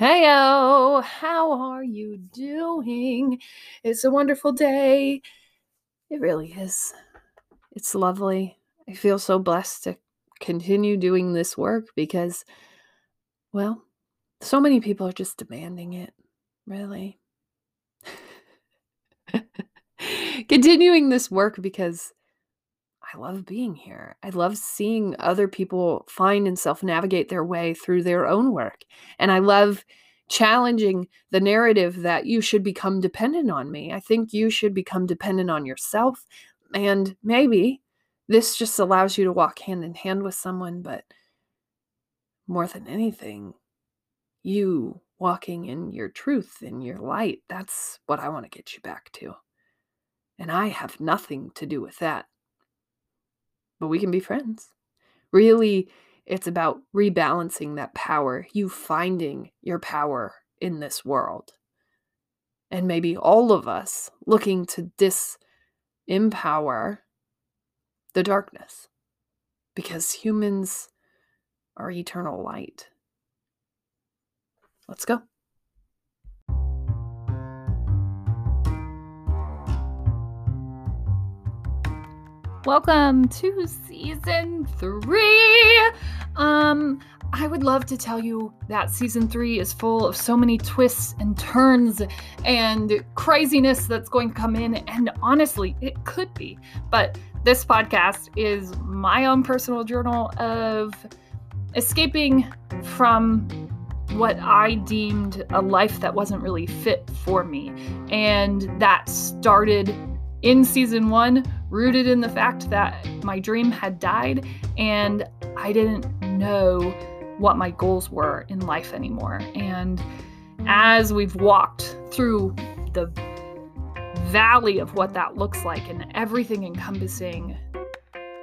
Heyo, how are you doing? It's a wonderful day. It really is. It's lovely. I feel so blessed to continue doing this work because, well, so many people are just demanding it, really. Continuing this work because I love being here. I love seeing other people find and self navigate their way through their own work. And I love challenging the narrative that you should become dependent on me. I think you should become dependent on yourself. And maybe this just allows you to walk hand in hand with someone, but more than anything, you walking in your truth, in your light. That's what I want to get you back to. And I have nothing to do with that but we can be friends. Really, it's about rebalancing that power, you finding your power in this world. And maybe all of us looking to disempower the darkness because humans are eternal light. Let's go. Welcome to season three. Um, I would love to tell you that season three is full of so many twists and turns and craziness that's going to come in. And honestly, it could be. But this podcast is my own personal journal of escaping from what I deemed a life that wasn't really fit for me. And that started in season one rooted in the fact that my dream had died and I didn't know what my goals were in life anymore. And as we've walked through the valley of what that looks like and everything encompassing,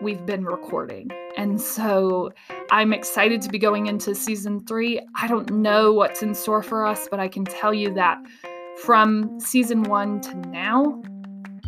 we've been recording. And so I'm excited to be going into season three. I don't know what's in store for us, but I can tell you that from season one to now,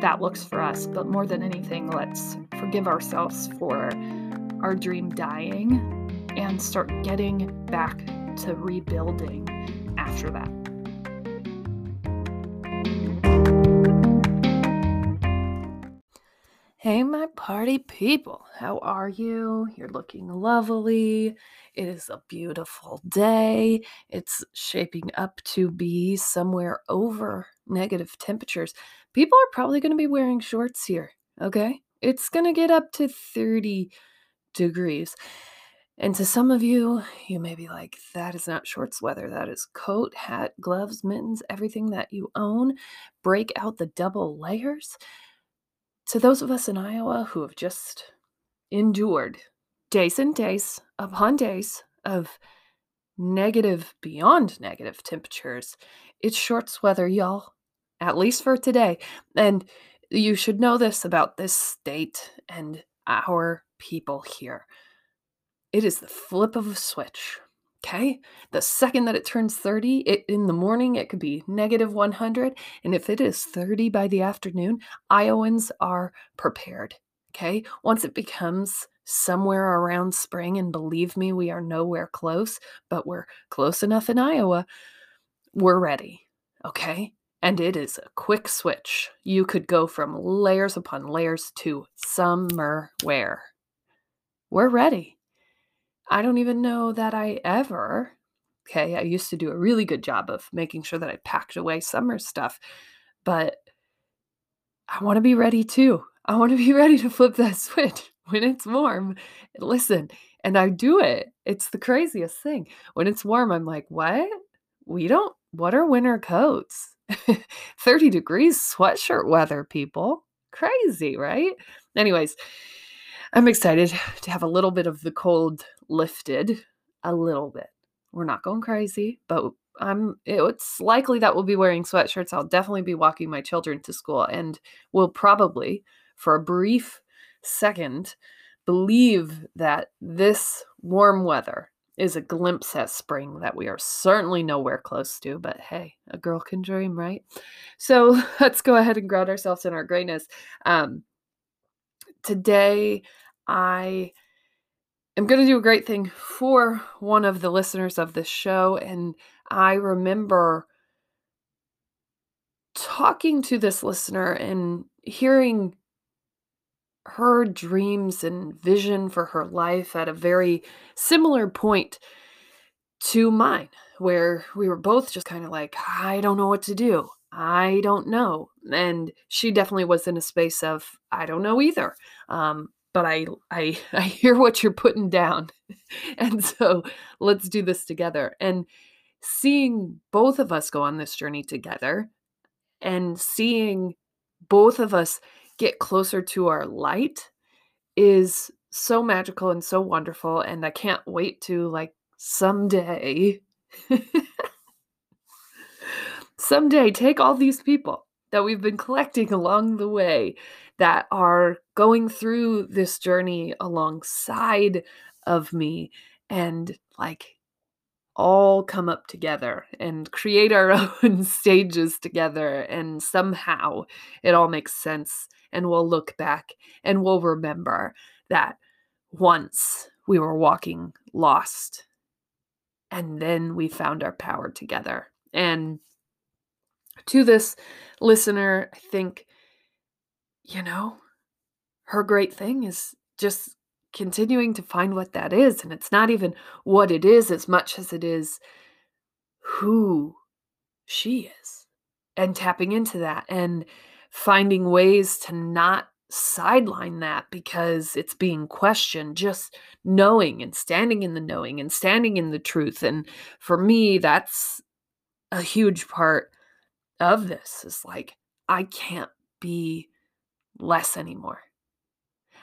that looks for us. But more than anything, let's forgive ourselves for our dream dying and start getting back to rebuilding after that. Hey, my party people, how are you? You're looking lovely. It is a beautiful day. It's shaping up to be somewhere over negative temperatures people are probably going to be wearing shorts here. Okay. It's going to get up to 30 degrees. And to some of you, you may be like, that is not shorts weather. That is coat, hat, gloves, mittens, everything that you own. Break out the double layers. To those of us in Iowa who have just endured days and days upon days of negative, beyond negative temperatures, it's shorts weather, y'all at least for today. And you should know this about this state and our people here. It is the flip of a switch. Okay? The second that it turns 30, it, in the morning, it could be negative 100. And if it is 30 by the afternoon, Iowans are prepared. Okay? Once it becomes somewhere around spring, and believe me, we are nowhere close, but we're close enough in Iowa, we're ready. Okay? And it is a quick switch. You could go from layers upon layers to summer wear. We're ready. I don't even know that I ever Okay. I used to do a really good job of making sure that I packed away summer stuff, but I want to be ready too. I want to be ready to flip that switch when it's warm. Listen, and I do it. It's the craziest thing. When it's warm, I'm like, what? We don't, what are winter coats? 30 degrees sweatshirt weather, people. Crazy, right? Anyways, I'm excited to have a little bit of the cold lifted. A little bit. We're not going crazy, but I'm it's likely that we'll be wearing sweatshirts. I'll definitely be walking my children to school and we'll probably for a brief second believe that this warm weather is a glimpse at spring that we are certainly nowhere close to, but hey, a girl can dream, right? So let's go ahead and ground ourselves in our greatness. Um, today, I am going to do a great thing for one of the listeners of this show. And I remember talking to this listener and hearing her dreams and vision for her life at a very similar point to mine, where we were both just kind of like, I don't know what to do. I don't know. And she definitely was in a space of, I don't know either. Um, but I, I, I hear what you're putting down. and so let's do this together. And seeing both of us go on this journey together and seeing both of us get closer to our light is so magical and so wonderful and i can't wait to like someday someday take all these people that we've been collecting along the way that are going through this journey alongside of me and like all come up together and create our own stages together and somehow it all makes sense and we'll look back and we'll remember that once we were walking lost and then we found our power together. And to this listener i think you know her great thing is just continuing to find what that is. And it's not even what it is as much as it is who she is and tapping into that and finding ways to not sideline that because it's being questioned just knowing and standing in the knowing and standing in the truth and for me that's a huge part of this is like i can't be less anymore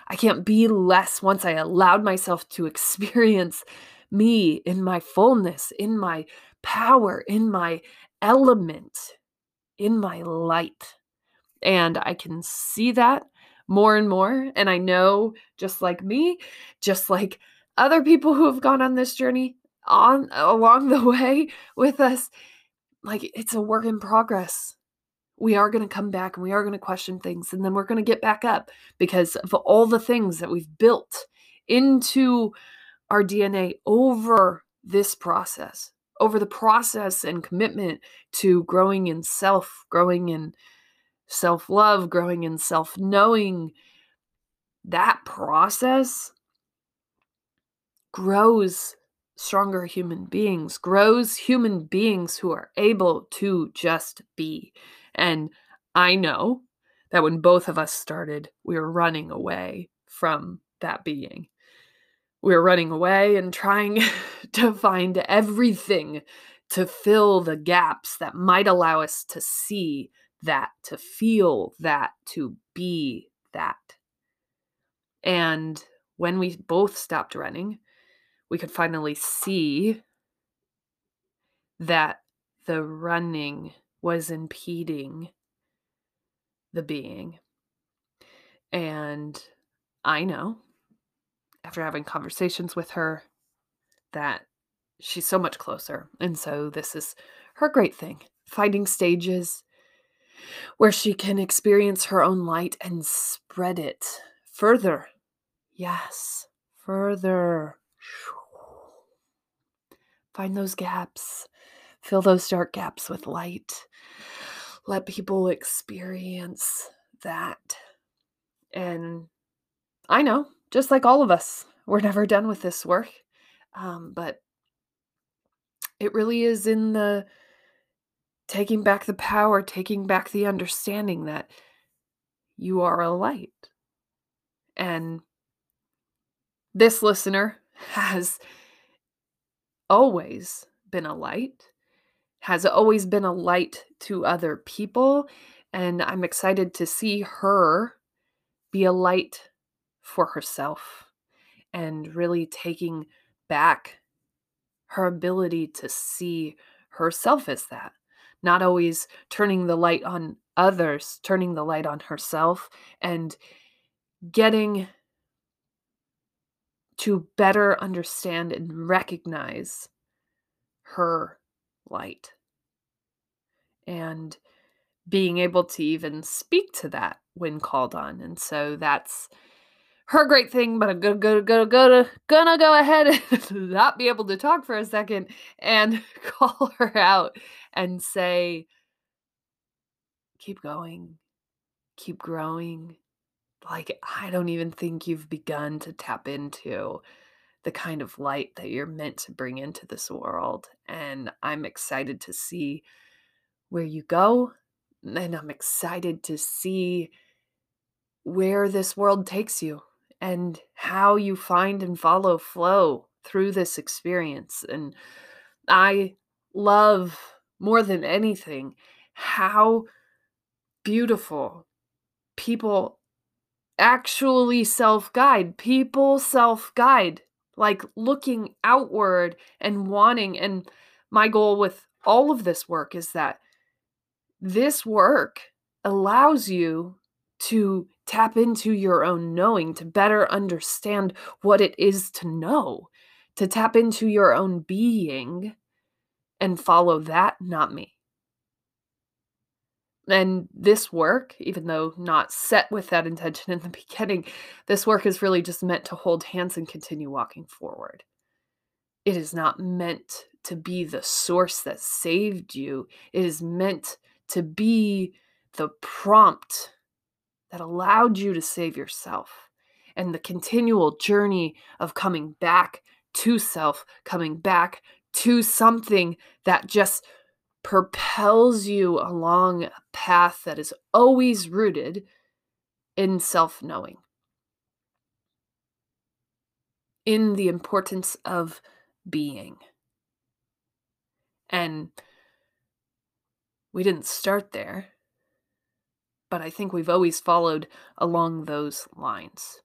I can't be less once I allowed myself to experience me in my fullness, in my power, in my element, in my light. And I can see that more and more. And I know, just like me, just like other people who have gone on this journey on along the way with us, like it's a work in progress we are going to come back and we are going to question things and then we're going to get back up because of all the things that we've built into our DNA over this process, over the process and commitment to growing in self, growing in self love, growing in self knowing. That process grows stronger human beings, grows human beings who are able to just be. And I know that when both of us started, we were running away from that being. We were running away and trying to find everything to fill the gaps that might allow us to see that, to feel that, to be that. And when we both stopped running, we could finally see that the running was impeding the being. And I know after having conversations with her that she's so much closer. And so this is her great thing finding stages where she can experience her own light and spread it further. Yes, further. Find those gaps, fill those dark gaps with light let people experience that. And I know, just like all of us, we're never done with this work. Um, but it really is in the taking back the power, taking back the understanding that you are a light. And this listener has always been a light, has always been a light to other people. And I'm excited to see her be a light for herself and really taking back her ability to see herself as that. Not always turning the light on others, turning the light on herself, and getting to better understand and recognize her light. And being able to even speak to that when called on. And so that's her great thing, but I'm gonna go go go to gonna go ahead and not be able to talk for a second and call her out and say, keep going, keep growing. Like I don't even think you've begun to tap into the kind of light that you're meant to bring into this world. And I'm excited to see where you go. And I'm excited to see where this world takes you and how you find and follow flow through this experience. And I love more than anything how beautiful people actually self guide. People self guide, like looking outward and wanting. And my goal with all of this work is that this work allows you to tap into your own knowing, to better understand what it is to know, to tap into your own being and follow that, not me. And this work, even though not set with that intention in the beginning, this work is really just meant to hold hands and continue walking forward. It is not meant to be the source that saved you, it is meant to be the prompt that allowed you to save yourself and the continual journey of coming back to self, coming back to something that just propels you along a path that is always rooted in self knowing, in the importance of being. And we didn't start there but I think we've always followed along those lines.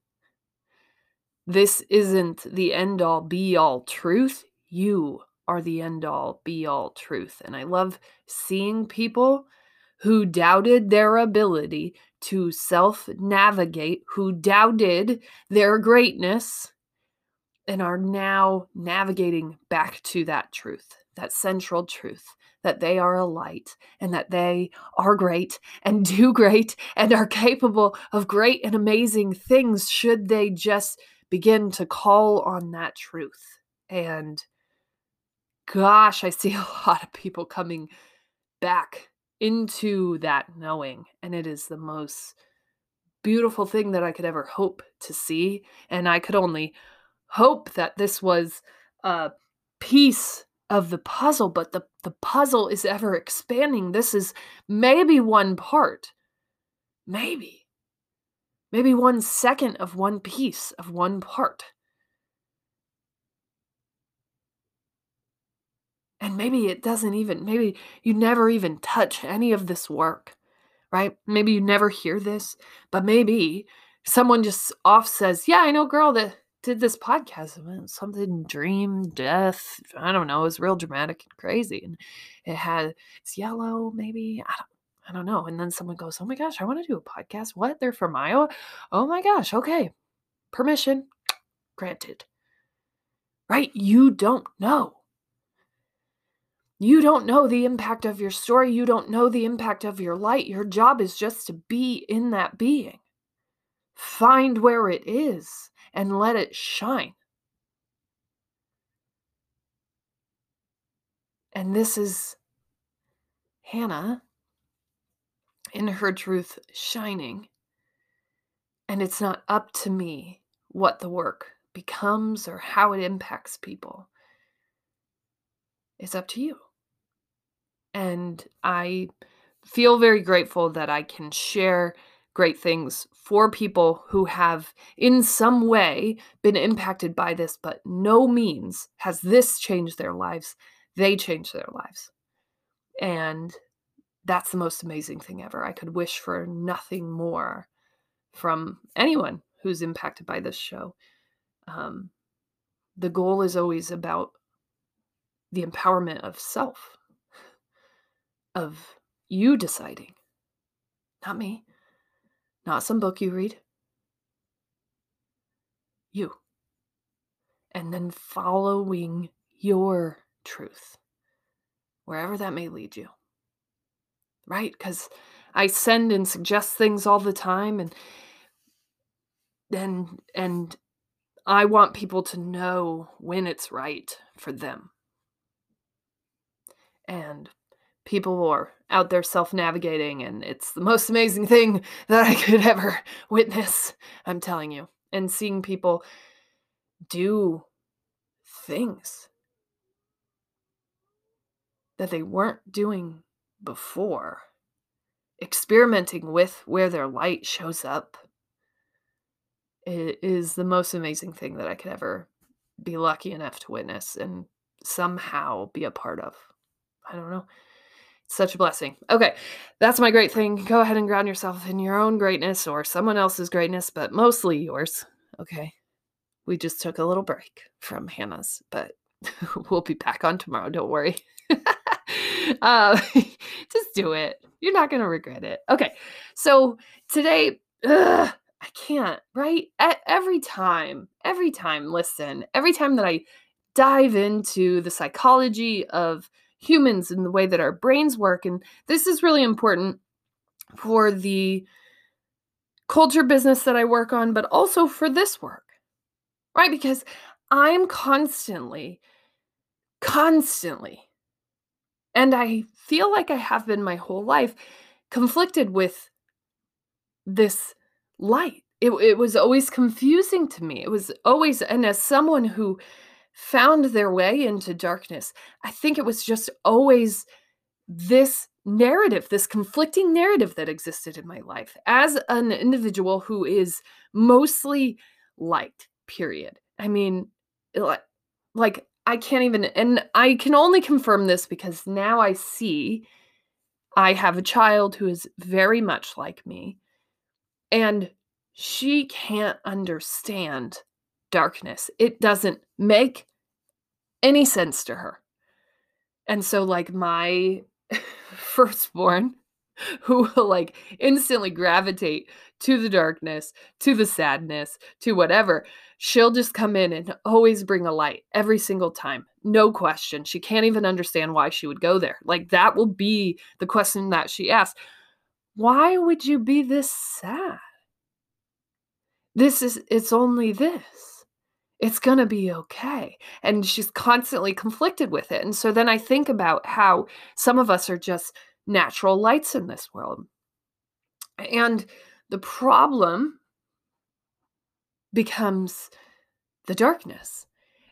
This isn't the end all be all truth. You are the end all be all truth. And I love seeing people who doubted their ability to self navigate, who doubted their greatness, and are now navigating back to that truth, that central truth that they are a light and that they are great and do great and are capable of great and amazing things should they just begin to call on that truth. And gosh, I see a lot of people coming back into that knowing, and it is the most beautiful thing that I could ever hope to see. And I could only hope that this was a piece of the puzzle, but the, the puzzle is ever expanding. This is maybe one part. Maybe. Maybe one second of one piece of one part. And maybe it doesn't even, maybe you never even touch any of this work, right? Maybe you never hear this, but maybe someone just off says, Yeah, I know, girl, that did this podcast about something dream death i don't know it was real dramatic and crazy and it had it's yellow maybe i don't I don't know. And then someone goes, Oh my gosh, I want to do a podcast. What? They're from Iowa? Oh my gosh. Okay. Permission granted. Right? You don't know. You don't know the impact of your story. You don't know the impact of your light. Your job is just to be in that being. Find where it is and let it shine. And this is Hanna in her truth shining. And it's not up to me what the work becomes or how it impacts people. It's up to you. And I feel very grateful that I can share great things for people who have, in some way, been impacted by this, but no means has this changed their lives. They changed their lives. And that's the most amazing thing ever. I could wish for nothing more from anyone who's impacted by this show. Um, the goal is always about the empowerment of self, of you deciding, not me, not some book you read, you. And then following your truth, wherever that may lead you. Right? Because I send and suggest things all the time and and and I want people to know when it's right for them. And people are out there self navigating, and it's the most amazing thing that I could ever witness, I'm telling you. And seeing people do things that they weren't doing before, experimenting with where their light shows up it is the most amazing thing that I could ever be lucky enough to witness and somehow be a part of. I don't know. Such a blessing. Okay, that's my great thing. Go ahead and ground yourself in your own greatness or someone else's greatness, but mostly yours. Okay. We just took a little break from Hannah's, but we'll be back on tomorrow. Don't worry. uh, just do it. You're not going to regret it. Okay. So today, ugh, I can't, right? At every time, every time, listen, every time that I dive into the psychology of humans and the way that our brains work, and this is really important for the culture business that I work on, but also for this work, right? Because I'm constantly, constantly, and I feel like I have been my whole life conflicted with this light. It, it was always confusing to me. It was always, and as someone who found their way into darkness, I think it was just always this narrative, this conflicting narrative that existed in my life as an individual who is mostly light, period. I mean, like, I can't even, and I can only confirm this because now I see I have a child who is very much like me. And she can't understand darkness. It doesn't make any sense to her. And so, like, my firstborn, who will like instantly gravitate to the darkness, to the sadness, to whatever, she'll just come in and always bring a light every single time. No question. She can't even understand why she would go there. Like, that will be the question that she asks Why would you be this sad? this is it's only this it's going to be okay and she's constantly conflicted with it and so then i think about how some of us are just natural lights in this world and the problem becomes the darkness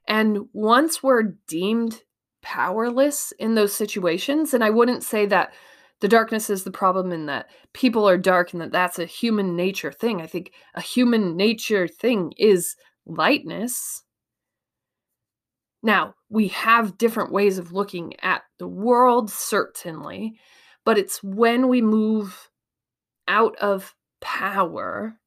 and once we're deemed powerless in those situations and i wouldn't say that the darkness is the problem and that people are dark and that that's a human nature thing. I think a human nature thing is lightness. Now, we have different ways of looking at the world, certainly, but it's when we move out of power,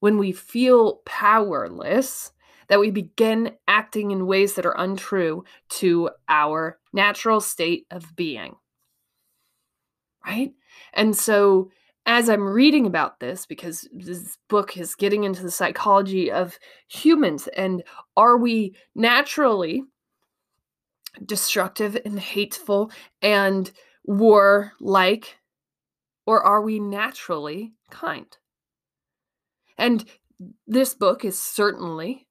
when we feel powerless, that we begin acting in ways that are untrue to our natural state of being right? And so as I'm reading about this, because this book is getting into the psychology of humans, and are we naturally destructive and hateful and war like, or are we naturally kind? And this book is certainly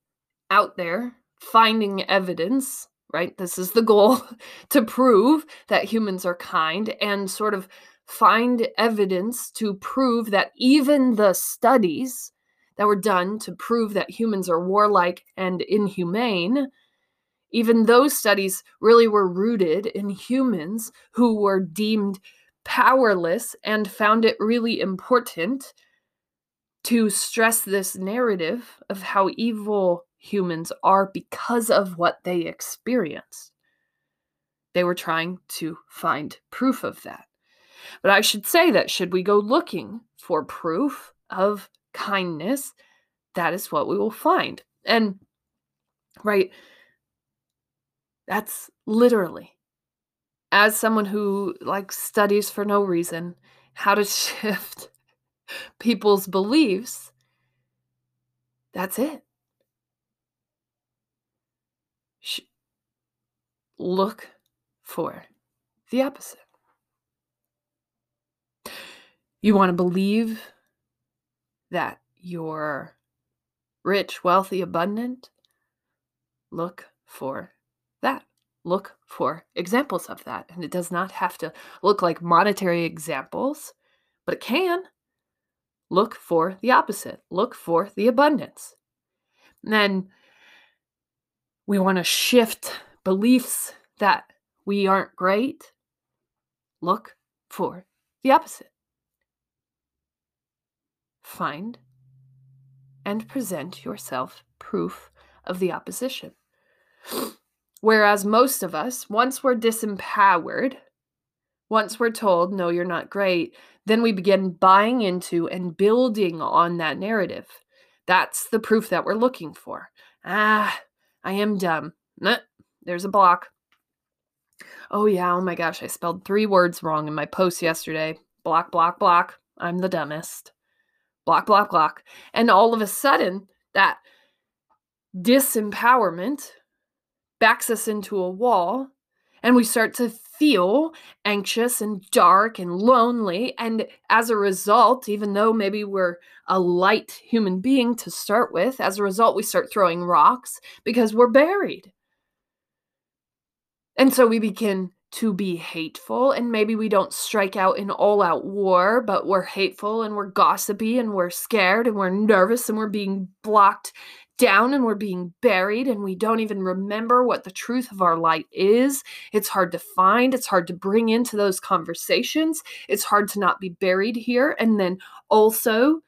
out there finding evidence right? This is the goal to prove that humans are kind and sort of find evidence to prove that even the studies that were done to prove that humans are warlike and inhumane, even those studies really were rooted in humans who were deemed powerless and found it really important to stress this narrative of how evil humans are because of what they experienced. They were trying to find proof of that. But I should say that should we go looking for proof of kindness, that is what we will find. And, right, that's literally, as someone who like studies for no reason, how to shift people's beliefs, that's it. Sh- look for the opposite. You want to believe that you're rich, wealthy, abundant? Look for that. Look for examples of that. And it does not have to look like monetary examples, but it can. Look for the opposite. Look for the abundance. And then we want to shift beliefs that we aren't great. Look for the opposite find, and present yourself proof of the opposition. Whereas most of us, once we're disempowered, once we're told, no, you're not great, then we begin buying into and building on that narrative. That's the proof that we're looking for. Ah, I am dumb. Nah, there's a block. Oh, yeah, oh my gosh, I spelled three words wrong in my post yesterday. Block, block, block. I'm the dumbest block, block, block. And all of a sudden, that disempowerment backs us into a wall, and we start to feel anxious and dark and lonely. And as a result, even though maybe we're a light human being to start with, as a result, we start throwing rocks because we're buried. And so we begin to be hateful and maybe we don't strike out in all out war but we're hateful and we're gossipy and we're scared and we're nervous and we're being blocked down and we're being buried and we don't even remember what the truth of our light is. It's hard to find it's hard to bring into those conversations it's hard to not be buried here and then also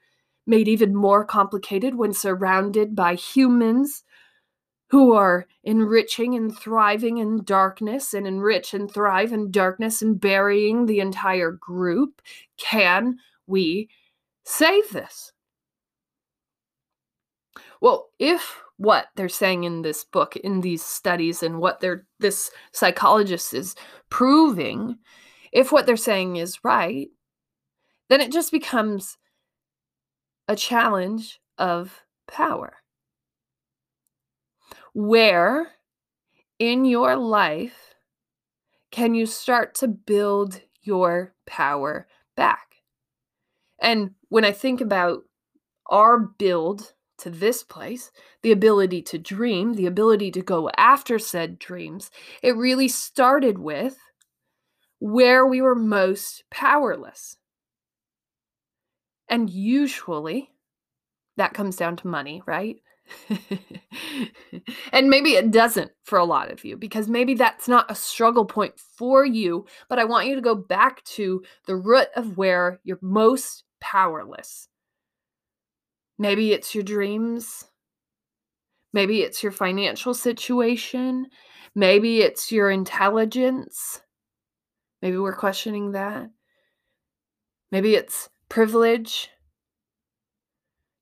made even more complicated when surrounded by humans who are enriching and thriving in darkness and enrich and thrive in darkness and burying the entire group. Can we save this? Well, if what they're saying in this book, in these studies, and what they're this psychologist is proving, if what they're saying is right, then it just becomes a challenge of power where in your life can you start to build your power back? And when I think about our build to this place, the ability to dream, the ability to go after said dreams, it really started with where we were most powerless. And usually that comes down to money, right? and maybe it doesn't for a lot of you because maybe that's not a struggle point for you, but I want you to go back to the root of where you're most powerless. Maybe it's your dreams. Maybe it's your financial situation. Maybe it's your intelligence. Maybe we're questioning that. Maybe it's privilege.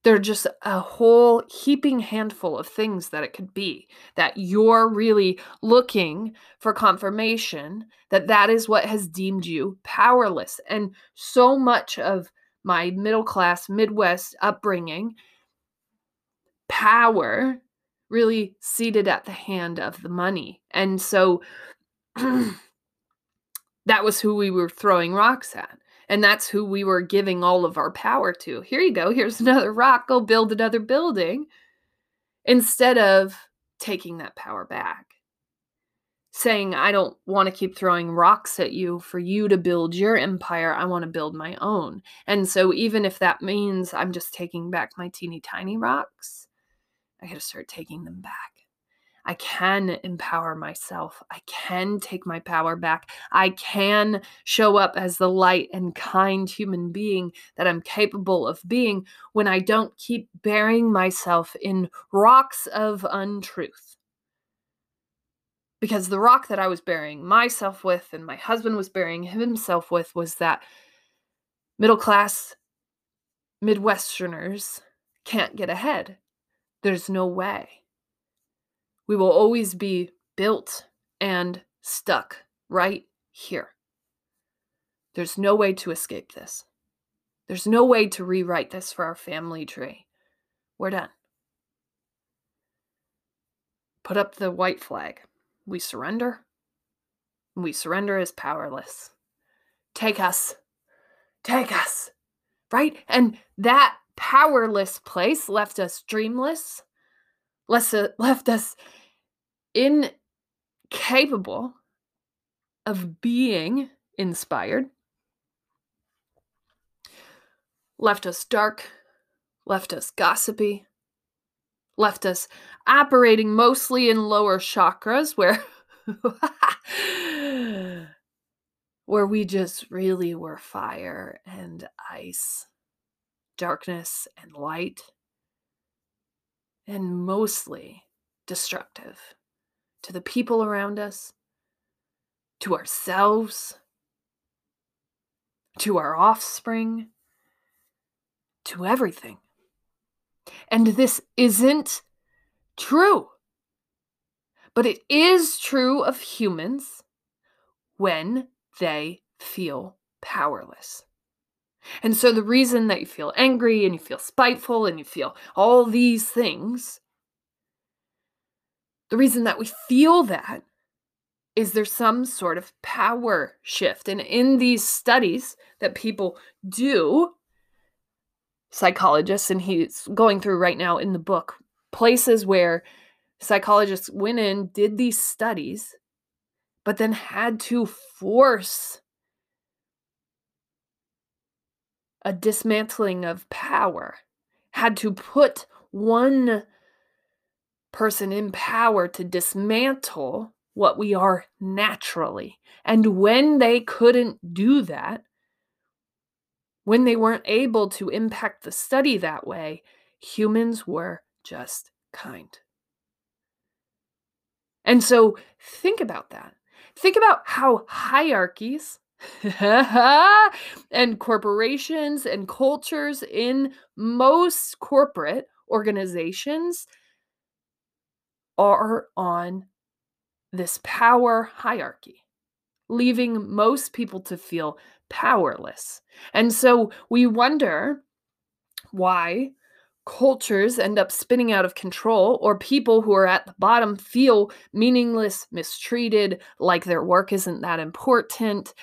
There are just a whole heaping handful of things that it could be that you're really looking for confirmation that that is what has deemed you powerless. And so much of my middle class Midwest upbringing, power really seated at the hand of the money. And so that was who we were throwing rocks at. And that's who we were giving all of our power to. Here you go. Here's another rock. Go build another building. Instead of taking that power back. Saying, I don't want to keep throwing rocks at you for you to build your empire. I want to build my own. And so, even if that means I'm just taking back my teeny tiny rocks, I got to start taking them back. I can empower myself. I can take my power back. I can show up as the light and kind human being that I'm capable of being when I don't keep burying myself in rocks of untruth. Because the rock that I was burying myself with and my husband was burying himself with was that middle class Midwesterners can't get ahead. There's no way. We will always be built and stuck right here. There's no way to escape this. There's no way to rewrite this for our family tree. We're done. Put up the white flag. We surrender. We surrender as powerless. Take us. Take us. Right? And that powerless place left us dreamless, left, left us incapable of being inspired, left us dark, left us gossipy, left us operating mostly in lower chakras where where we just really were fire and ice darkness and light, and mostly destructive to the people around us, to ourselves, to our offspring, to everything. And this isn't true. But it is true of humans when they feel powerless. And so the reason that you feel angry and you feel spiteful and you feel all these things, the reason that we feel that is there's some sort of power shift. And in these studies that people do, psychologists, and he's going through right now in the book, places where psychologists went in, did these studies, but then had to force a dismantling of power, had to put one person in power to dismantle what we are naturally. And when they couldn't do that, when they weren't able to impact the study that way, humans were just kind. And so think about that. Think about how hierarchies and corporations and cultures in most corporate organizations are on this power hierarchy, leaving most people to feel powerless. And so we wonder why cultures end up spinning out of control, or people who are at the bottom feel meaningless, mistreated, like their work isn't that important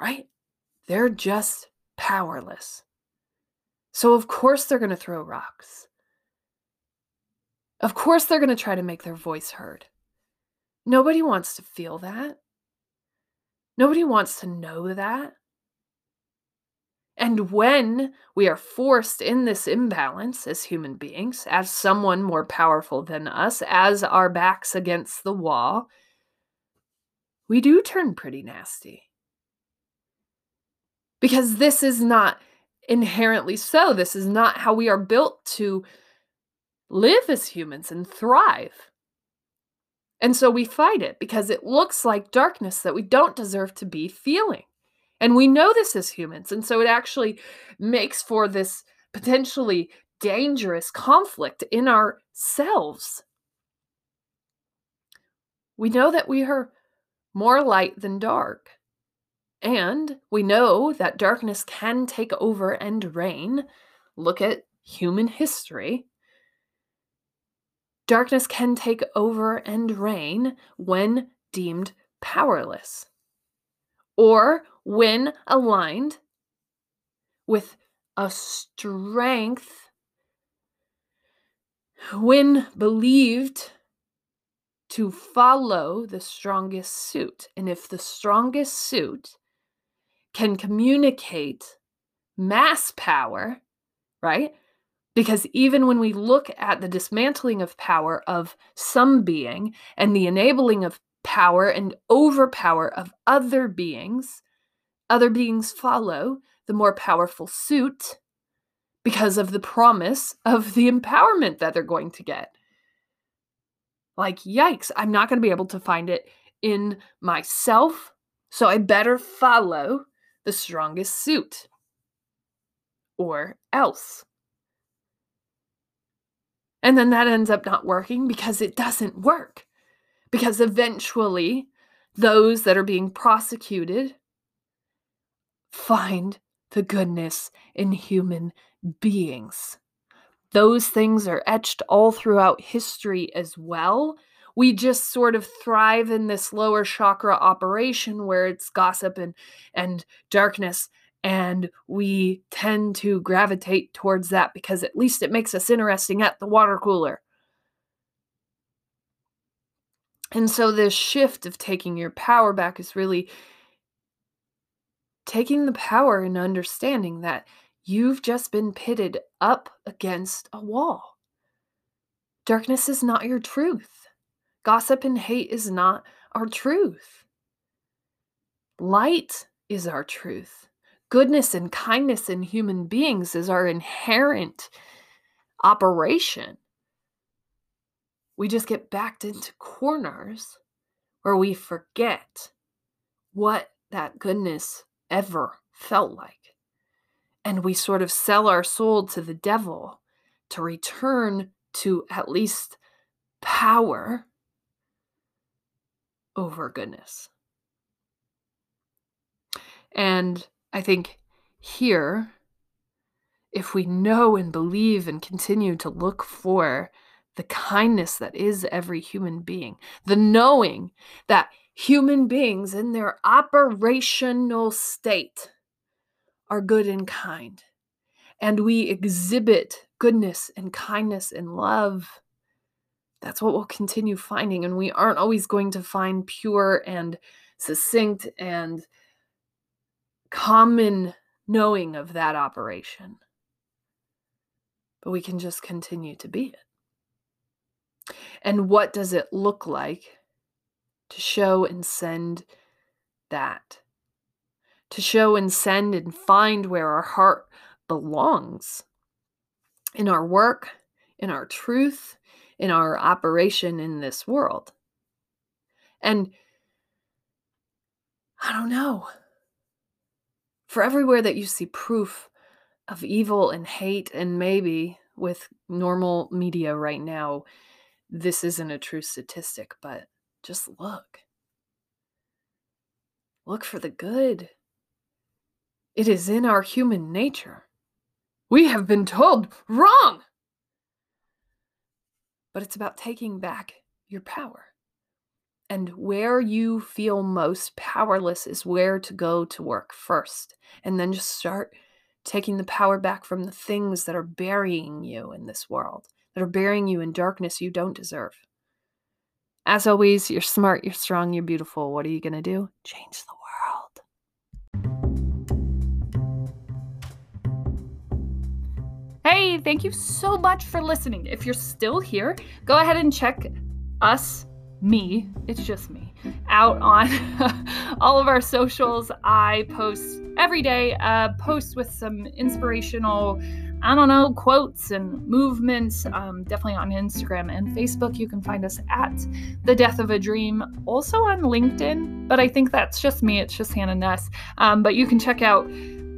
right? They're just powerless. So, of course, they're going to throw rocks. Of course, they're going to try to make their voice heard. Nobody wants to feel that. Nobody wants to know that. And when we are forced in this imbalance as human beings, as someone more powerful than us, as our backs against the wall, we do turn pretty nasty because this is not inherently so. This is not how we are built to live as humans and thrive. And so we fight it because it looks like darkness that we don't deserve to be feeling. And we know this as humans. And so it actually makes for this potentially dangerous conflict in ourselves. We know that we are more light than dark. And we know that darkness can take over and reign. Look at human history. Darkness can take over and reign when deemed powerless, or when aligned with a strength, when believed to follow the strongest suit. And if the strongest suit can communicate mass power, right? Because even when we look at the dismantling of power of some being and the enabling of power and overpower of other beings, other beings follow the more powerful suit because of the promise of the empowerment that they're going to get. Like, yikes, I'm not going to be able to find it in myself, so I better follow the strongest suit or else. And then that ends up not working because it doesn't work. Because eventually, those that are being prosecuted find the goodness in human beings. Those things are etched all throughout history as well. We just sort of thrive in this lower chakra operation where it's gossip and, and darkness and we tend to gravitate towards that because at least it makes us interesting at the water cooler. And so, this shift of taking your power back is really taking the power and understanding that you've just been pitted up against a wall. Darkness is not your truth. Gossip and hate is not our truth. Light is our truth goodness and kindness in human beings is our inherent operation. We just get backed into corners where we forget what that goodness ever felt like. And we sort of sell our soul to the devil to return to at least power over goodness. And I think here, if we know and believe and continue to look for the kindness that is every human being, the knowing that human beings in their operational state are good and kind, and we exhibit goodness and kindness and love. That's what we'll continue finding. And we aren't always going to find pure and succinct and common knowing of that operation. But we can just continue to be it. And what does it look like to show and send that? To show and send and find where our heart belongs in our work, in our truth, in our operation in this world. And I don't know for everywhere that you see proof of evil and hate, and maybe with normal media right now, this isn't a true statistic, but just look. Look for the good. It is in our human nature. We have been told wrong. But it's about taking back your power. And where you feel most powerless is where to go to work first. And then just start taking the power back from the things that are burying you in this world, that are burying you in darkness you don't deserve. As always, you're smart, you're strong, you're beautiful. What are you going to do? Change the world. Hey, thank you so much for listening. If you're still here, go ahead and check us me, it's just me, out on all of our socials. I post every day, uh, post with some inspirational, I don't know, quotes and movements. Um, definitely on Instagram and Facebook. You can find us at The Death of a Dream, also on LinkedIn, but I think that's just me. It's just Hanna Nuss. Um, but you can check out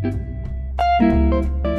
Thank you.